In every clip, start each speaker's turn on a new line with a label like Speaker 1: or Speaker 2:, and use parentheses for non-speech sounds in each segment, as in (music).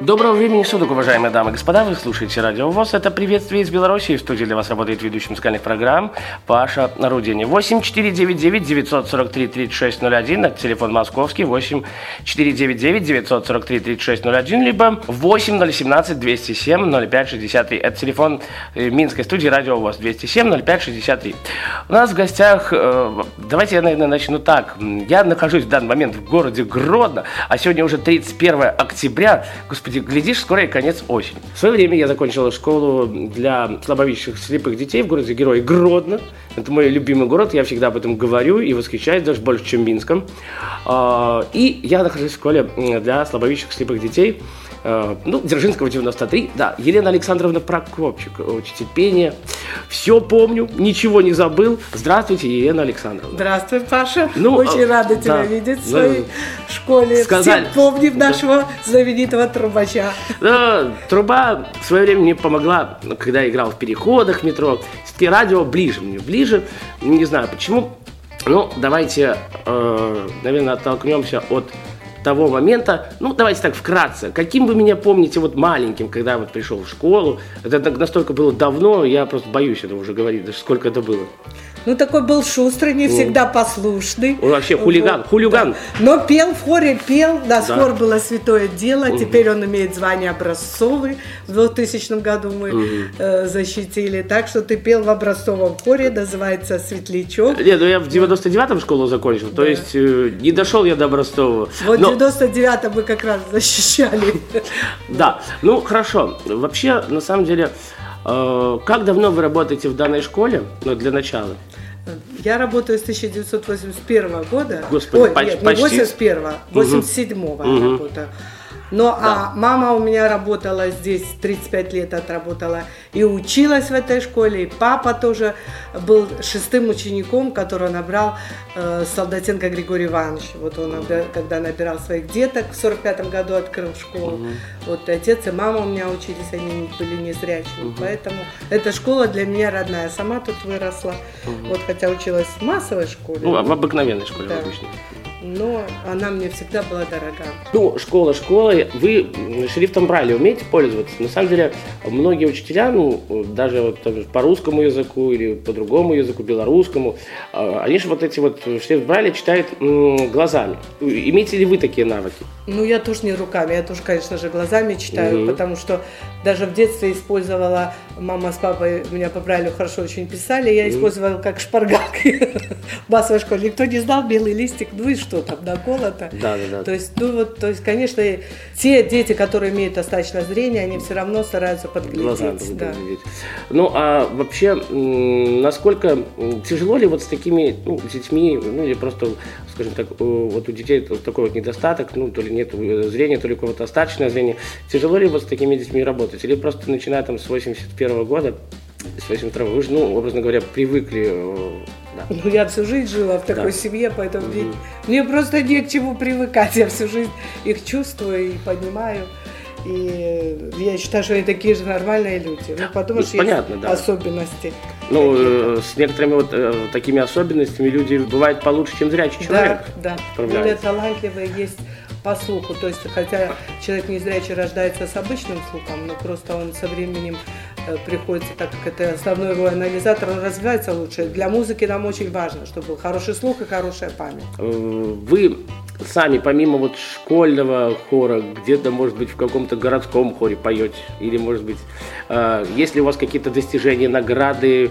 Speaker 1: Доброго времени суток, уважаемые дамы и господа. Вы слушаете Радио ВОЗ. Это приветствие из Беларуси. В студии для вас работает ведущий музыкальных программ Паша Рудини. 8499 943 3601. Это телефон московский. 8499 943 3601. Либо 8017 207 0563. Это телефон э, Минской студии Радио ВОЗ. 207 0563. У нас в гостях... э, Давайте я, наверное, начну так. Я нахожусь в данный момент в городе Гродно, а сегодня уже 31 октября. Господи, глядишь, скоро и конец осени. В свое время я закончил школу для слабовидящих слепых детей в городе Герой Гродно. Это мой любимый город, я всегда об этом говорю и восхищаюсь даже больше, чем Минском. А, И я нахожусь в школе для слабовидящих слепых детей. Э, Ну, Дзержинского 93, да, Елена Александровна Прокопчик, учитель пения. Все помню, ничего не забыл. Здравствуйте, Елена Александровна.
Speaker 2: Здравствуй, Паша.
Speaker 1: Ну,
Speaker 2: Очень
Speaker 1: э,
Speaker 2: рада тебя
Speaker 1: да.
Speaker 2: видеть в
Speaker 1: Да.
Speaker 2: своей школе.
Speaker 1: Сказали.
Speaker 2: Все помним нашего знаменитого трубача.
Speaker 1: Да, труба в свое время мне помогла, ну, когда я играл в переходах в метро. Все-таки радио ближе мне, ближе. Не знаю почему. Ну, давайте, э, наверное, оттолкнемся от того момента. Ну, давайте так вкратце. Каким вы меня помните вот маленьким, когда я вот пришел в школу? Это настолько было давно, я просто боюсь это уже говорить, даже сколько это было.
Speaker 2: Ну, такой был шустрый, не всегда послушный.
Speaker 1: Он вообще хулиган,
Speaker 2: Вот,
Speaker 1: хулиган.
Speaker 2: да. Но пел в хоре, пел. Да,
Speaker 1: Да.
Speaker 2: хор было святое дело. Теперь он имеет звание образцовый. В 2000 году мы э, защитили. Так что ты пел в образцовом хоре, называется «Светлячок».
Speaker 1: Нет, ну я в 99-м школу закончил, то есть э, не дошел я до Образцова.
Speaker 2: Вот
Speaker 1: Но-
Speaker 2: в 99-м мы как раз защищали. (laughs)
Speaker 1: Да, ну хорошо. Вообще, на самом деле, э, как давно вы работаете в данной школе? Ну, для начала.
Speaker 2: Я работаю с 1981 года.
Speaker 1: Господи,
Speaker 2: Ой,
Speaker 1: поч-
Speaker 2: нет, не
Speaker 1: почти.
Speaker 2: 81 87 я
Speaker 1: Мгм.
Speaker 2: работаю. Но а мама у меня работала здесь 35 лет отработала и училась в этой школе, и папа тоже был шестым учеником, которого набрал э, Солдатенко Григорий Иванович. Вот он, набра- когда набирал своих деток, в 45 году открыл школу. Вот и отец и мама у меня учились, они были незрячими, поэтому эта школа для меня родная. Сама тут выросла, вот хотя училась в массовой школе.
Speaker 1: Ну, в обыкновенной школе,
Speaker 2: Да.
Speaker 1: в обычной.
Speaker 2: Но она мне всегда была дорога.
Speaker 1: Ну, школа школой. Вы шрифтом Брайля умеете пользоваться? На самом деле, многие учителя, ну, даже вот там по русскому языку или по другому языку, белорусскому, э, они же вот эти вот шрифт Брайля читают м, глазами. Имеете ли вы такие навыки?
Speaker 2: Ну, я тоже не руками, я тоже, конечно же, глазами читаю,
Speaker 1: Мгм.
Speaker 2: потому что даже в детстве использовала, мама с папой меня по Брайлю хорошо очень писали, я использовала как шпаргалки в (laughs) массовой школе. Никто не знал белый листик, ну и что там, наколото.
Speaker 1: Да, да, да.
Speaker 2: То есть, ну вот, то есть, конечно, те дети, которые имеют достаточно зрения, они все равно стараются подглядеть. Да.
Speaker 1: выглядеть. Ну, а вообще, насколько тяжело ли вот с такими ну, детьми, ну, или просто, скажем так, вот у детей вот такой вот недостаток, ну, то ли нет зрения, то ли у кого-то остаточное зрение, тяжело ли вот с такими детьми работать? Или просто начиная там с 81 года, с 82 вы же, ну, образно говоря, привыкли, э, да.
Speaker 2: Ну, я всю жизнь жила в такой
Speaker 1: Да.
Speaker 2: семье, поэтому мне, мне просто не к чему привыкать. Я всю жизнь их чувствую и понимаю. И я считаю, что они такие же нормальные люди. Ну, подумаешь,
Speaker 1: Ну, понятно,
Speaker 2: есть
Speaker 1: да.
Speaker 2: особенности.
Speaker 1: Ну, э, с некоторыми вот э, такими особенностями люди бывают получше, чем зрячий человек.
Speaker 2: Да, да. Более талантливые есть по слуху. То есть, хотя человек незрячий рождается с обычным слухом, но просто он со временем э, приходится, так как это основной его анализатор, он развивается лучше. Для музыки нам очень важно, чтобы был хороший слух и хорошая память.
Speaker 1: Э, Вы сами, помимо вот школьного хора, где-то, может быть, в каком-то городском хоре поете? Или, может быть, э, есть ли у вас какие-то достижения, награды,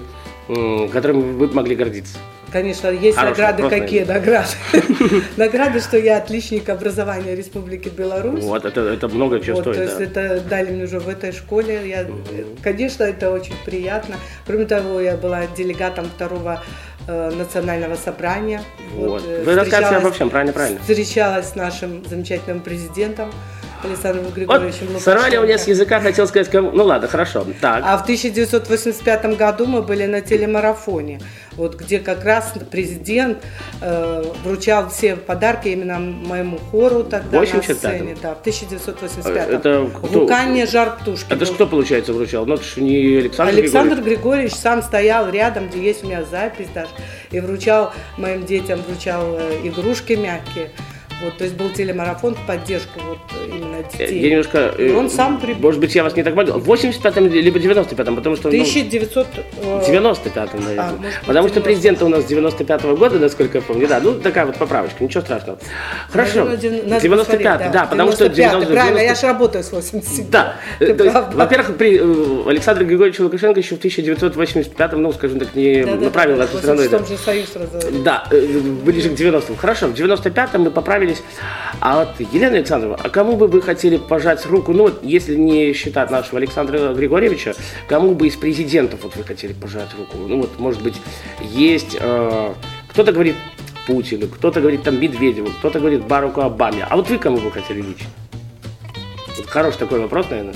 Speaker 1: которыми вы могли гордиться?
Speaker 2: Конечно, есть
Speaker 1: Хороший
Speaker 2: награды.
Speaker 1: вопрос,
Speaker 2: Какие награды? (laughs) (laughs) Награды, что я отличник образования Республики Беларусь.
Speaker 1: Вот, это, это много чего
Speaker 2: Вот, то
Speaker 1: стоит,
Speaker 2: есть
Speaker 1: да.
Speaker 2: это дали мне уже в этой школе. Я, Конечно, это очень приятно. Кроме того, я была делегатом второго э, национального собрания.
Speaker 1: Вот.
Speaker 2: э,
Speaker 1: Вы рассказывайте
Speaker 2: встречалась-
Speaker 1: обо всем, правильно, правильно.
Speaker 2: Встречалась с нашим замечательным президентом Александром
Speaker 1: Вот,
Speaker 2: Григорьевичем
Speaker 1: сорвали у меня с языка, хотел сказать, кому- ну ладно, хорошо. Так,
Speaker 2: А в 1985 году мы были на телемарафоне, вот где как раз президент э, вручал все подарки именно моему хору тогда
Speaker 1: В
Speaker 2: на
Speaker 1: 85-м?
Speaker 2: сцене. Да, в 1985
Speaker 1: Это кто?
Speaker 2: Гуканье жар птушки.
Speaker 1: это
Speaker 2: был.
Speaker 1: кто, получается, вручал? Ну, это же не Александр,
Speaker 2: Александр
Speaker 1: Григорьевич.
Speaker 2: Григорьевич сам стоял рядом, где есть у меня запись даже, и вручал моим детям, вручал э, игрушки мягкие. Вот, то есть был телемарафон в поддержку вот именно
Speaker 1: Я
Speaker 2: детей.
Speaker 1: немножко...
Speaker 2: И
Speaker 1: э,
Speaker 2: он сам прибыл.
Speaker 1: Может быть, я вас не так понял. В 85-м либо 95-м, потому что... ну,
Speaker 2: 1900... э,
Speaker 1: 95-м, наверное.
Speaker 2: А, может
Speaker 1: Потому что
Speaker 2: 90-м.
Speaker 1: президент у нас 95-го года, насколько я помню. Да, ну такая вот поправочка, ничего страшного. Хорошо.
Speaker 2: наверное, дев- надо
Speaker 1: 95
Speaker 2: посмотреть,
Speaker 1: да, потому что
Speaker 2: 95-й,
Speaker 1: 90
Speaker 2: Правильно,
Speaker 1: 90
Speaker 2: я же работаю с 87
Speaker 1: Да, э, есть, во-первых, при э, Александре Григорьевиче Лукашенко еще в 1985-м, ну, скажем так, не
Speaker 2: Да-да-да,
Speaker 1: направил
Speaker 2: в
Speaker 1: нашу страну.
Speaker 2: 86-м же Союз разорвали.
Speaker 1: Да, э, ближе к 90-м. Хорошо, в 95-м мы поправились. А вот, Елена Александровна, а кому бы вы хотели пожать руку, ну, вот, если не считать нашего Александра Григорьевича, кому бы из президентов вот вы хотели пожать руку? Ну, вот, может быть, есть... э, кто-то говорит Путину, кто-то говорит там Медведеву, кто-то говорит Бараку Обаме. А вот вы кому бы хотели лично? Вот хороший такой вопрос, наверное.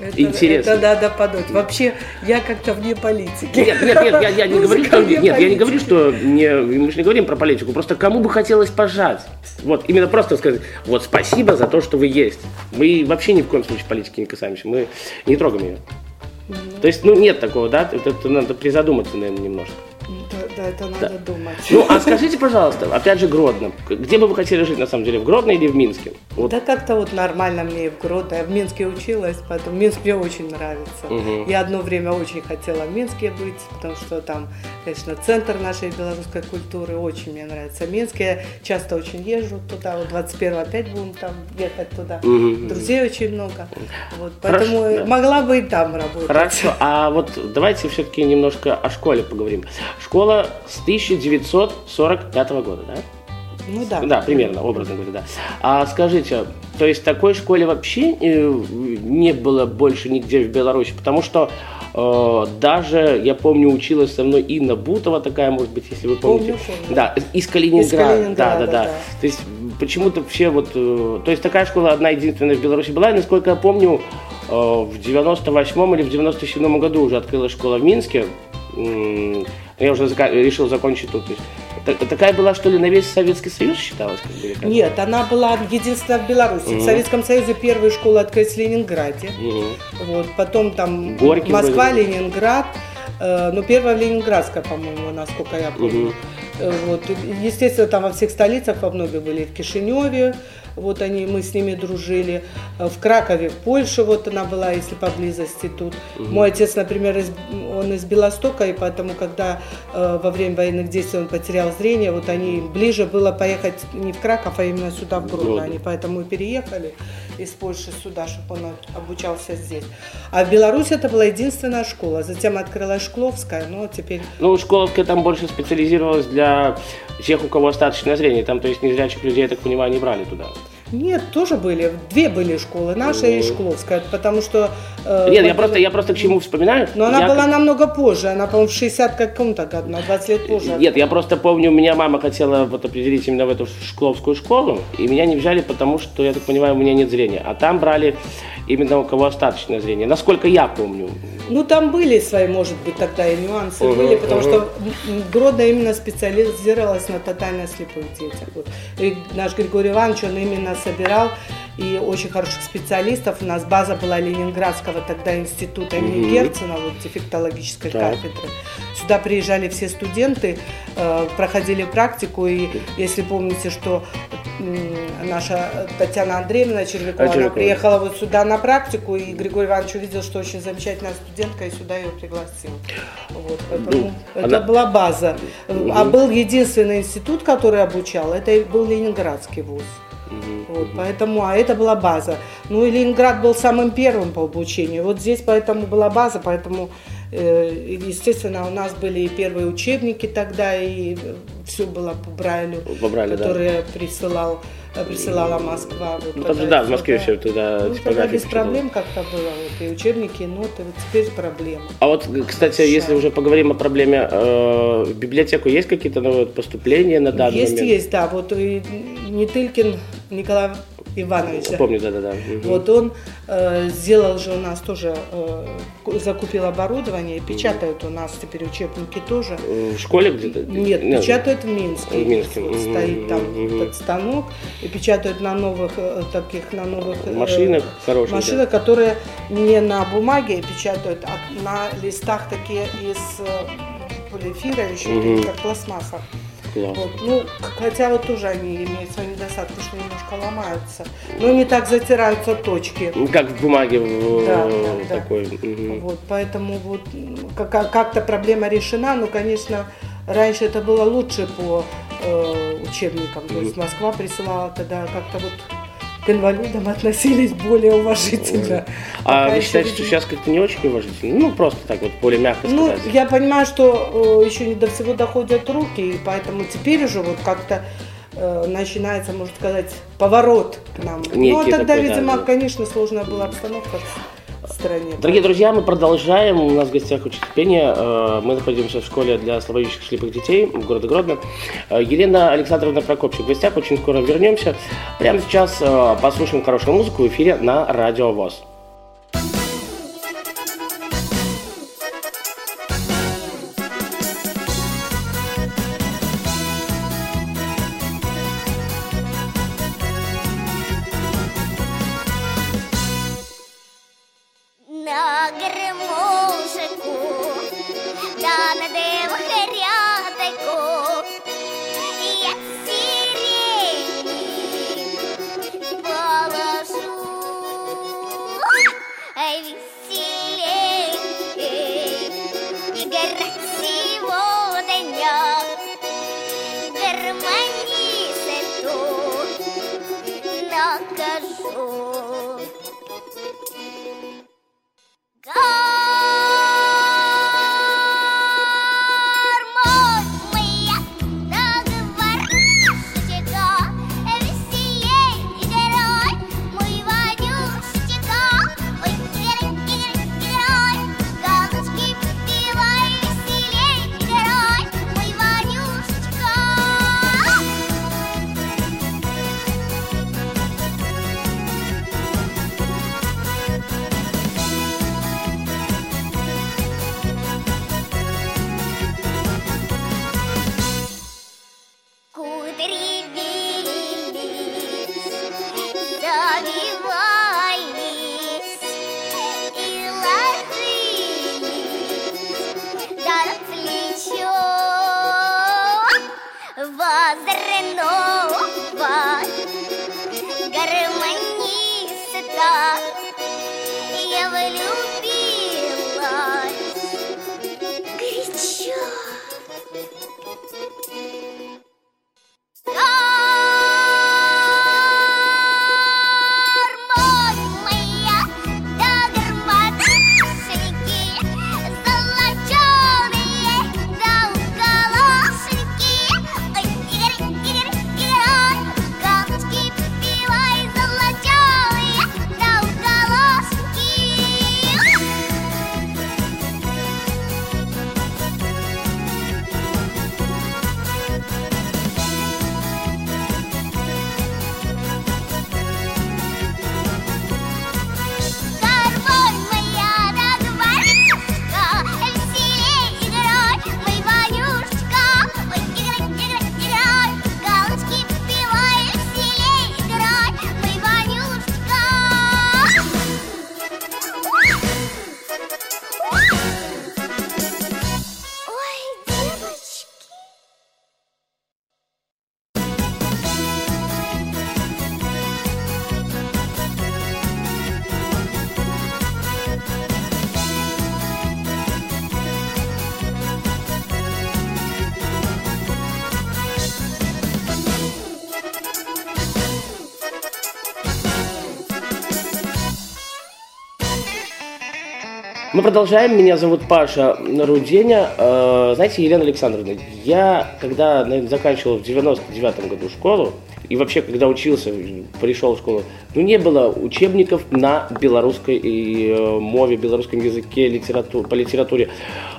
Speaker 2: Это,
Speaker 1: Интересно.
Speaker 2: Это надо подумать. Вообще, я как-то вне политики.
Speaker 1: Нет, нет, нет, я, я не говорю, что, нет, я не
Speaker 2: политики.
Speaker 1: говорю, что не, мы же не говорим про политику, просто кому бы хотелось пожать. Вот, именно просто сказать, вот спасибо за то, что вы есть. Мы вообще ни в коем случае политики не касаемся, мы не трогаем ее. То есть, ну, нет такого, да, это, это надо призадуматься, наверное, немножко.
Speaker 2: Да, да, это надо думать.
Speaker 1: Ну, а скажите, пожалуйста, опять же, Гродно, где бы вы хотели жить, на самом деле, в Гродно или в Минске? Вот,
Speaker 2: Да как-то вот нормально мне в Гродно. Я в Минске училась, поэтому Минск мне очень нравится.
Speaker 1: Мгм.
Speaker 2: Я одно время очень хотела в Минске быть, потому что там, конечно, центр нашей белорусской культуры. Очень мне нравится Минск. Я часто очень езжу туда. Вот 21 опять будем там ехать туда.
Speaker 1: Мгм.
Speaker 2: Друзей очень много. Вот,
Speaker 1: Хорошо,
Speaker 2: поэтому
Speaker 1: да.
Speaker 2: могла бы и там работать.
Speaker 1: Хорошо, а вот давайте все-таки немножко о школе поговорим. Школа с 1945 года, да?
Speaker 2: Ну да.
Speaker 1: Да, примерно, образно говоря, да. А скажите, то есть такой школе вообще э, не было больше нигде в Беларуси? Потому что э, даже, я помню, училась со мной Инна Бутова такая, может быть, если вы помните.
Speaker 2: Помню, помню.
Speaker 1: Да, из Калининграда.
Speaker 2: Из Калининграда,
Speaker 1: да, да, да,
Speaker 2: да.
Speaker 1: То есть почему-то все вот... э, то есть такая школа одна единственная в Беларуси была, и, насколько я помню, э, в 98 или в 97 году уже открылась школа в Минске. М, Я уже зака- решил закончить тут. То есть, та- такая была, что ли, на весь Советский Союз считалась? Как бы, как?
Speaker 2: Нет, она была единственная в Беларуси. В Советском Союзе первые школы открылись в Ленинграде.
Speaker 1: Мгм.
Speaker 2: Вот, потом там
Speaker 1: Горький
Speaker 2: Москва,
Speaker 1: вроде.
Speaker 2: Ленинград. Э, ну, первая в Ленинградская, по-моему, насколько я помню. Э, вот. Естественно, там во всех столицах во многих были, в Кишиневе, вот они, мы с ними дружили. Э, В Кракове, в Польше, вот она была, если поблизости тут. Мой отец, например, из, он из Белостока, и поэтому, когда э, во время военных действий он потерял зрение, вот они, ближе было поехать не в Краков, а именно сюда, в. Гродно. Они поэтому и переехали из Польши сюда, чтобы он обучался здесь. А в Беларуси это была единственная школа. Затем открылась Шкловская, но теперь
Speaker 1: Ну, Школовка там больше специализировалась для тех, у кого остаточное зрение. Там, то есть, незрячих людей, я так понимаю, не брали туда.
Speaker 2: Нет, тоже были. Две были школы, наша и Шкловская, потому что... э,
Speaker 1: Нет, я просто, я просто к чему вспоминаю.
Speaker 2: Но она
Speaker 1: Я
Speaker 2: была намного позже, она, по-моему, в 60 каком-то году, на 20 лет позже.
Speaker 1: Нет, я просто помню, у меня мама хотела вот определить именно в эту шкловскую школу, и меня не взяли, потому что, я так понимаю, у меня нет зрения. А там брали именно у кого остаточное зрение. Насколько я помню.
Speaker 2: Ну, там были свои, может быть, тогда и нюансы
Speaker 1: Мгм,
Speaker 2: были, потому
Speaker 1: мгм.
Speaker 2: что Гродно именно специализировалась на тотально слепых детях. Вот. И наш Григорий Иванович, он именно собирал и очень хороших специалистов. У нас база была Ленинградского тогда института имени. Герцена, вот дефектологической
Speaker 1: Так.
Speaker 2: кафедры. Сюда приезжали все студенты, э, проходили практику, и если помните, что наша Татьяна Андреевна Червякова,
Speaker 1: А,
Speaker 2: она
Speaker 1: Червякова.
Speaker 2: приехала вот сюда на практику, и Григорий Иванович увидел, что очень замечательная студентка, и сюда ее пригласил. Вот, поэтому
Speaker 1: Ну,
Speaker 2: это
Speaker 1: она-
Speaker 2: была база. А был единственный институт, который обучал, это был Ленинградский вуз. Вот, поэтому, а это была база. Ну и Ленинград был самым первым по обучению. Вот здесь поэтому была база, поэтому, э, естественно, у нас были и первые учебники тогда, и все было по Брайлю,
Speaker 1: По Брайлю, да.
Speaker 2: которые присылал, э, присылала Москва. Вот,
Speaker 1: Ну,
Speaker 2: тогда
Speaker 1: тогда, да, в Москве
Speaker 2: да.
Speaker 1: все тогда
Speaker 2: Ну, тогда
Speaker 1: типография
Speaker 2: без проблем как-то было. Вот, и учебники, и ноты. Вот теперь проблема.
Speaker 1: А вот, кстати, если уже поговорим о проблеме, э, в библиотеку есть какие-то новые поступления на данный
Speaker 2: есть,
Speaker 1: момент?
Speaker 2: есть, да. Вот и Нетылькин Николай Иванович. да.
Speaker 1: Помню, да-да-да. Мгм.
Speaker 2: Вот он э, сделал же у нас тоже, э, ку- закупил оборудование печатают у нас теперь учебники тоже.
Speaker 1: Э, В школе где-то?
Speaker 2: Нет, печатают в Минске.
Speaker 1: В Минске,
Speaker 2: Вот
Speaker 1: мгм,
Speaker 2: стоит там
Speaker 1: мгм.
Speaker 2: этот станок и печатают на новых э, таких на новых э,
Speaker 1: Машинах хороших,
Speaker 2: машинах, которые не на бумаге печатают, а на листах такие из э, полиэфира еще
Speaker 1: Мгм.
Speaker 2: как пластмасса.
Speaker 1: Класс.
Speaker 2: Вот. Ну, хотя вот тоже они имеют свои насадку, что немножко ломаются. Но не так затираются точки.
Speaker 3: Как в бумаге
Speaker 2: да, да, такой. Да. Вот, поэтому вот как-то проблема решена, но, конечно, раньше это было лучше по э, учебникам. То есть Москва присылала тогда как-то вот к инвалидам относились более уважительно.
Speaker 3: А вы считаете, что сейчас как-то не очень уважительно? Ну, просто так вот, более мягко
Speaker 2: ну, сказать. Ну, я понимаю, что э, еще не до всего доходят руки, и поэтому теперь уже вот как-то э, начинается, можно сказать, поворот к нам. Некий ну, а тогда, такой, видимо, да, конечно, сложная была обстановка
Speaker 3: стране. Дорогие друзья, мы продолжаем. У нас в гостях учитель пения. Э, мы находимся в школе для слабовидящих слепых детей в городе Гродно. Э, Елена Александровна Прокопчик в гостях. Очень скоро вернемся. Прямо сейчас э, послушаем хорошую музыку в эфире на Радио ВОЗ. Мы продолжаем. Меня зовут Паша Руденя. Э, знаете, Елена Александровна, я, когда заканчивал в 99 году школу, и вообще, когда учился, пришел в школу, ну, не было учебников на белорусской э, мове, белорусском языке, литератур, по литературе.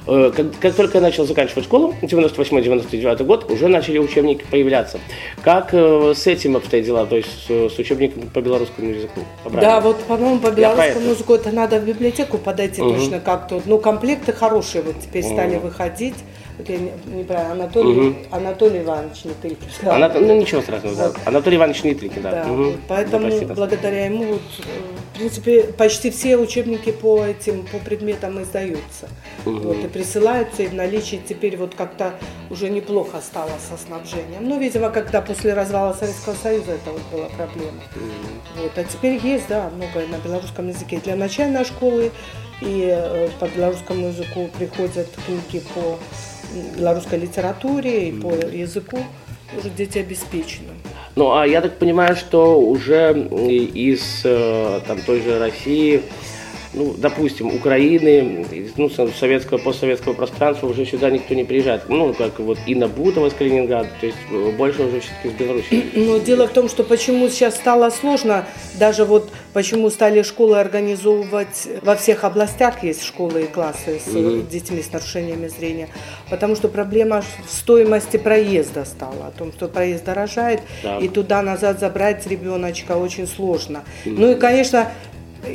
Speaker 3: Э, как, как только я начал заканчивать школу, 98-99 год, уже начали учебники появляться. Как э, с этим обстоят дела, то есть с, с учебником по белорусскому языку?
Speaker 2: Да, вот, по-моему, по белорусскому языку это надо в библиотеку подойти угу. точно как-то. Ну, комплекты хорошие вот теперь угу. стали выходить вот я не, неправильно, Анатолий, угу. Анатолий Иванович Нетылькин.
Speaker 1: Да. Анат... Ну ничего страшного, вот. да. Анатолий Иванович Нетылькин, да.
Speaker 2: да. Угу. Поэтому да, благодаря ему, вот, в принципе, почти все учебники по этим, по предметам издаются. Угу. Вот, и присылаются, и в наличии теперь вот как-то уже неплохо стало со снабжением. Ну, видимо, когда после развала Советского Союза это вот была проблема. Угу. Вот, а теперь есть, да, многое на белорусском языке. Для начальной школы и э, по белорусскому языку приходят книги по белорусской литературе и по языку уже дети обеспечены.
Speaker 1: Ну, а я так понимаю, что уже из э, там, той же России ну, допустим, Украины, ну, советского, постсоветского пространства уже сюда никто не приезжает. Ну, как вот Инна Бутова из Калининграда, то есть э, больше уже все-таки из Беларуси.
Speaker 2: Но дело в том, что почему сейчас стало сложно, даже вот почему стали школы организовывать, во всех областях есть школы и классы с mm-hmm. детьми с нарушениями зрения, потому что проблема в стоимости проезда стала, о том, что проезд дорожает, да. и туда-назад забрать ребеночка очень сложно. Mm-hmm. Ну и, конечно,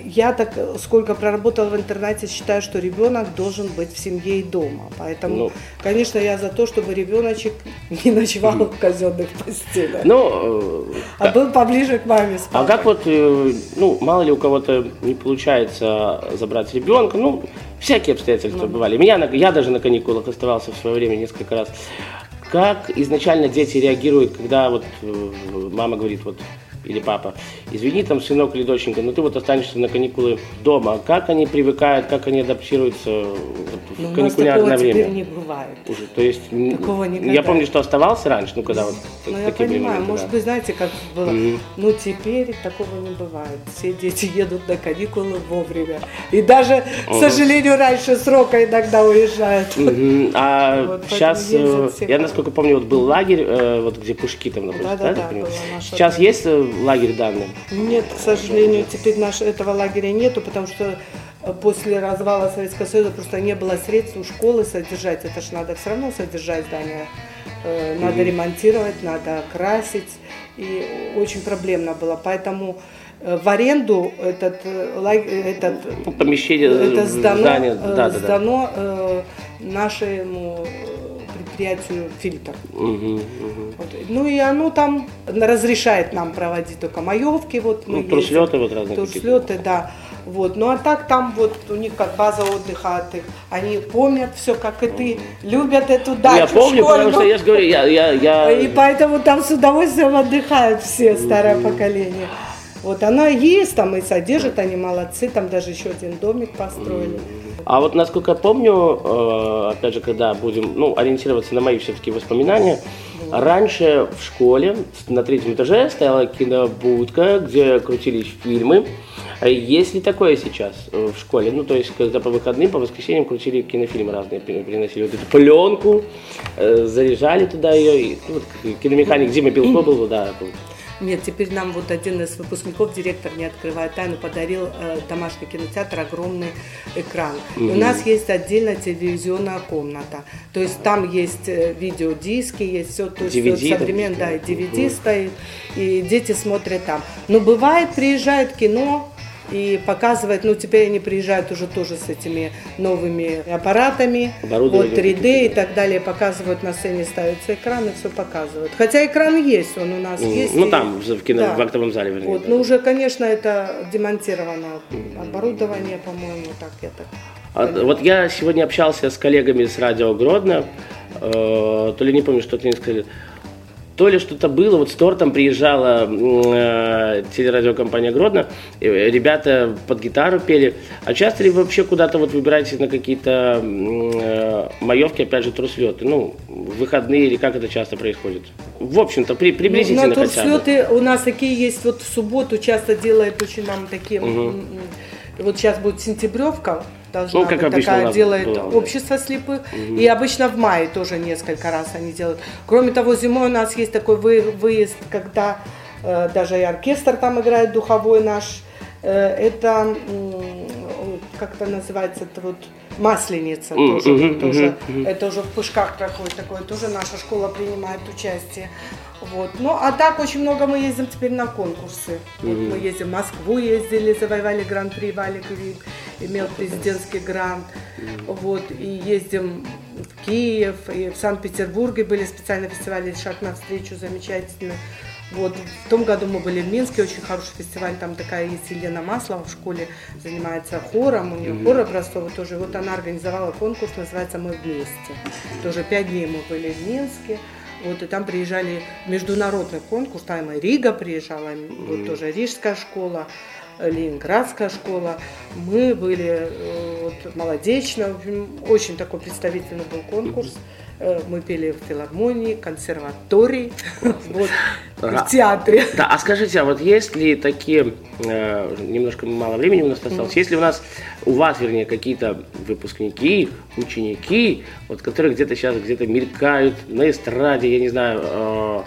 Speaker 2: я так, сколько проработала в интернате, считаю, что ребенок должен быть в семье и дома. Поэтому, ну, конечно, я за то, чтобы ребеночек (laughs) не ночевал в казенных постелях. Ну, а был поближе к маме
Speaker 1: спать. А как вот, э, ну, мало ли у кого-то не получается забрать ребенка, ну, всякие обстоятельства ну. бывали. Меня, я даже на каникулах оставался в свое время несколько раз. Как изначально дети реагируют, когда вот э, мама говорит, вот или папа, извини, там, сынок или доченька, но ты вот останешься на каникулы дома. Как они привыкают, как они адаптируются вот,
Speaker 2: ну, в каникулярное время? теперь не бывает.
Speaker 1: Уже, то есть, Такого никогда. я помню, что оставался раньше, ну, когда вот
Speaker 2: Ну, я понимаю, времена, может быть, знаете, как было, mm-hmm. ну, теперь такого не бывает. Все дети едут на каникулы вовремя. И даже, к mm-hmm. сожалению, раньше срока иногда уезжают.
Speaker 1: Mm-hmm. А (laughs) вот, сейчас, э, я, насколько помню, вот был лагерь, э, вот где Пушки там да? да, да, да сейчас есть э, лагерь данный?
Speaker 2: Нет, к сожалению, теперь наш, этого лагеря нету, потому что э, после развала Советского Союза просто не было средств у школы содержать. Это же надо все равно содержать здание. Э, надо ремонтировать, надо красить. И очень проблемно было. Поэтому э, в аренду этот, этот
Speaker 1: помещение,
Speaker 2: это сдано, здание, да, сдано да, да. нашему предприятию фильтр. Угу, угу. Вот. Ну и оно там разрешает нам проводить только маевки. Вот
Speaker 1: мы ну, турслеты вот разные.
Speaker 2: Турслеты, да. Вот. Ну а так там вот у них как база отдыха от их. Они помнят все, как и ты, любят эту дачу
Speaker 1: Я помню, школьную. потому что я же говорю, я, я, я... (laughs)
Speaker 2: И поэтому там с удовольствием отдыхают все, старое поколение. Вот она есть, там и содержит, они молодцы, там даже еще один домик построили.
Speaker 1: А вот насколько я помню, э, опять же, когда будем ну, ориентироваться на мои все-таки воспоминания, раньше в школе на третьем этаже стояла кинобудка, где крутились фильмы. Есть ли такое сейчас э, в школе? Ну, то есть, когда по выходным, по воскресеньям крутили кинофильмы разные, приносили вот эту пленку, э, заряжали туда ее. И, ну, вот, киномеханик Дима Белко был, да, был.
Speaker 2: Нет, теперь нам вот один из выпускников, директор, не открывая тайну, подарил э, домашний кинотеатр огромный экран. Mm-hmm. у нас есть отдельная телевизионная комната. То есть там есть э, видеодиски, есть все, то есть DVD, все современное, да, и DVD mm-hmm. стоит, и дети смотрят там. Но бывает, приезжает кино, и показывает, ну теперь они приезжают уже тоже с этими новыми аппаратами, вот 3D и так далее, показывают на сцене, ставятся экраны, все показывают. Хотя экран есть, он у нас mm, есть.
Speaker 1: Ну и, там, в, кино, да. в актовом зале, вернее.
Speaker 2: Вот, да. Но уже, конечно, это демонтировано оборудование, по-моему, так я так.
Speaker 1: А, вот я сегодня общался с коллегами с радио Гродно, э, то ли не помню, что-то они сказали то ли что-то было, вот с тортом приезжала э, телерадиокомпания Гродно, ребята под гитару пели. А часто ли вы вообще куда-то вот выбираетесь на какие-то э, маевки, опять же, труслеты, ну, выходные или как это часто происходит? В общем-то, при, приблизительно ну,
Speaker 2: на турслеты у нас такие есть, вот в субботу часто делают очень нам такие, угу. вот сейчас будет сентябревка, должна ну, как быть обычно такая, делает было, общество слепых. Угу. И обычно в мае тоже несколько раз они делают. Кроме того, зимой у нас есть такой вы, выезд, когда э, даже и оркестр там играет духовой наш. Э, это э, как это называется, это вот масленица тоже, mm-hmm, тоже mm-hmm. это уже в Пушках проходит такое, тоже наша школа принимает участие. Вот. Ну, а так очень много мы ездим теперь на конкурсы. Вот мы ездим в Москву, ездили, завоевали гран-при, Валик имел президентский грант. Вот, и ездим в Киев, и в Санкт-Петербурге были специальные фестивали «Шаг навстречу» замечательно. Вот. В том году мы были в Минске, очень хороший фестиваль, там такая есть Елена Маслова в школе, занимается хором, у нее mm-hmm. хор образцовый тоже. Вот она организовала конкурс, называется «Мы вместе». Тоже пять дней мы были в Минске. Вот, и там приезжали международный конкурс, там и Рига приезжала, mm-hmm. вот тоже Рижская школа, Ленинградская школа. Мы были э, вот, молодечно, очень такой представительный был конкурс. Mm-hmm. Э, мы пели в филармонии, консерватории, вот, в театре.
Speaker 1: Да, а скажите, а вот есть ли такие, э, немножко мало времени у нас осталось, есть ли у нас, у вас, вернее, какие-то выпускники, ученики, вот, которые где-то сейчас где-то мелькают на эстраде, я не знаю, э,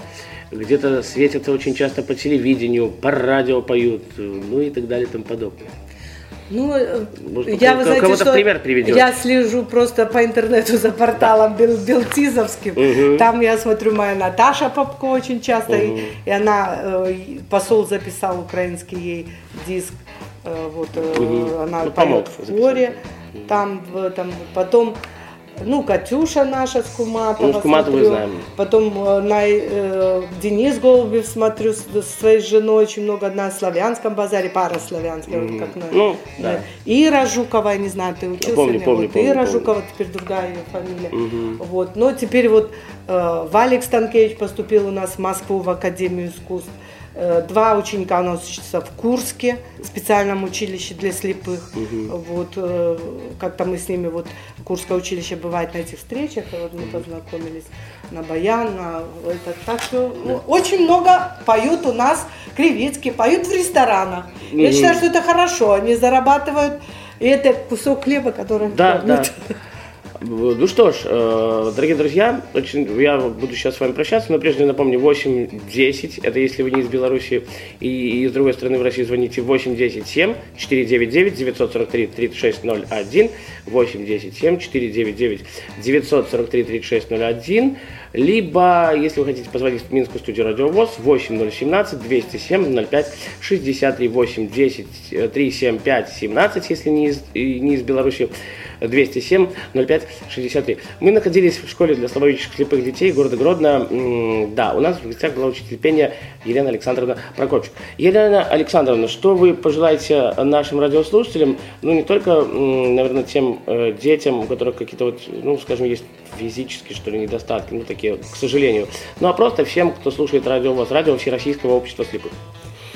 Speaker 1: где-то светятся очень часто по телевидению, по радио поют, ну и так далее и тому подобное.
Speaker 2: Ну, Может, я, вы знаете, что пример приведет. я слежу просто по интернету за порталом Бел, Белтизовским. Угу. Там я смотрю, моя Наташа Попко очень часто, угу. и, и она, э, посол записал украинский ей диск, э, вот угу. она ну, поет в хоре, там, там, потом ну, Катюша наша с Куматова. Ну, с Куматовой знаем. Потом э, на, э, Денис Голубев смотрю с, с своей женой очень много на славянском базаре, пара славянская, mm-hmm. как на, ну, да. Ира Жукова, я не знаю, ты учился? Помню, помню, вот, помню, Ира помню. Жукова, теперь другая ее фамилия. Mm-hmm. Вот, но теперь вот э, Валик Станкевич поступил у нас в Москву в Академию искусств. Э, два ученика у нас учатся в Курске, специальном училище для слепых. Угу. Вот э, как-то мы с ними, вот Курское училище бывает на этих встречах, и вот мы познакомились на баян, на это. Так что ну, очень много поют у нас кривицкие, поют в ресторанах. Угу. Я считаю, что это хорошо, они зарабатывают, и это кусок хлеба, который
Speaker 1: да, да. (laughs) Ну что ж, э, дорогие друзья, очень, я буду сейчас с вами прощаться, но прежде напомню, 8-10, это если вы не из Беларуси, и, и с другой стороны в России звоните 8-10-7, 499-943-3601, 8-10-7, 499-943-3601, либо, если вы хотите позвонить в Минскую студию Радио ВОЗ, 8017 207 05 63 8 10 375 17, если не из, не из Беларуси, 207 05 63. Мы находились в школе для слабовидящих слепых детей города Гродно. Да, у нас в гостях была учитель пения Елена Александровна Прокопчик. Елена Александровна, что вы пожелаете нашим радиослушателям, ну не только, наверное, тем э, детям, у которых какие-то вот, ну, скажем, есть физические, что ли, недостатки, ну, такие, к сожалению, ну, а просто всем, кто слушает радио ВОЗ, радио Всероссийского общества слепых.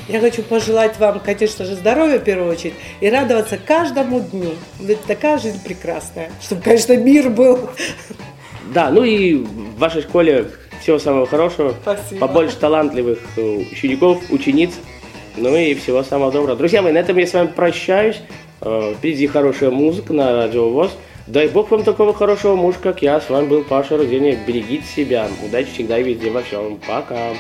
Speaker 2: Я хочу пожелать вам, конечно же, здоровья в первую очередь и радоваться каждому дню. Ведь такая жизнь прекрасная, чтобы, конечно, мир был.
Speaker 1: Да, ну и в вашей школе всего самого хорошего, Спасибо. побольше талантливых э, учеников, учениц, ну и всего самого доброго. Друзья мои, на этом я с вами прощаюсь. Э, впереди хорошая музыка на радио ВОЗ. Дай бог вам такого хорошего мужа, как я. С вами был Паша Руденя. Берегите себя. Удачи всегда и везде во всем. Пока.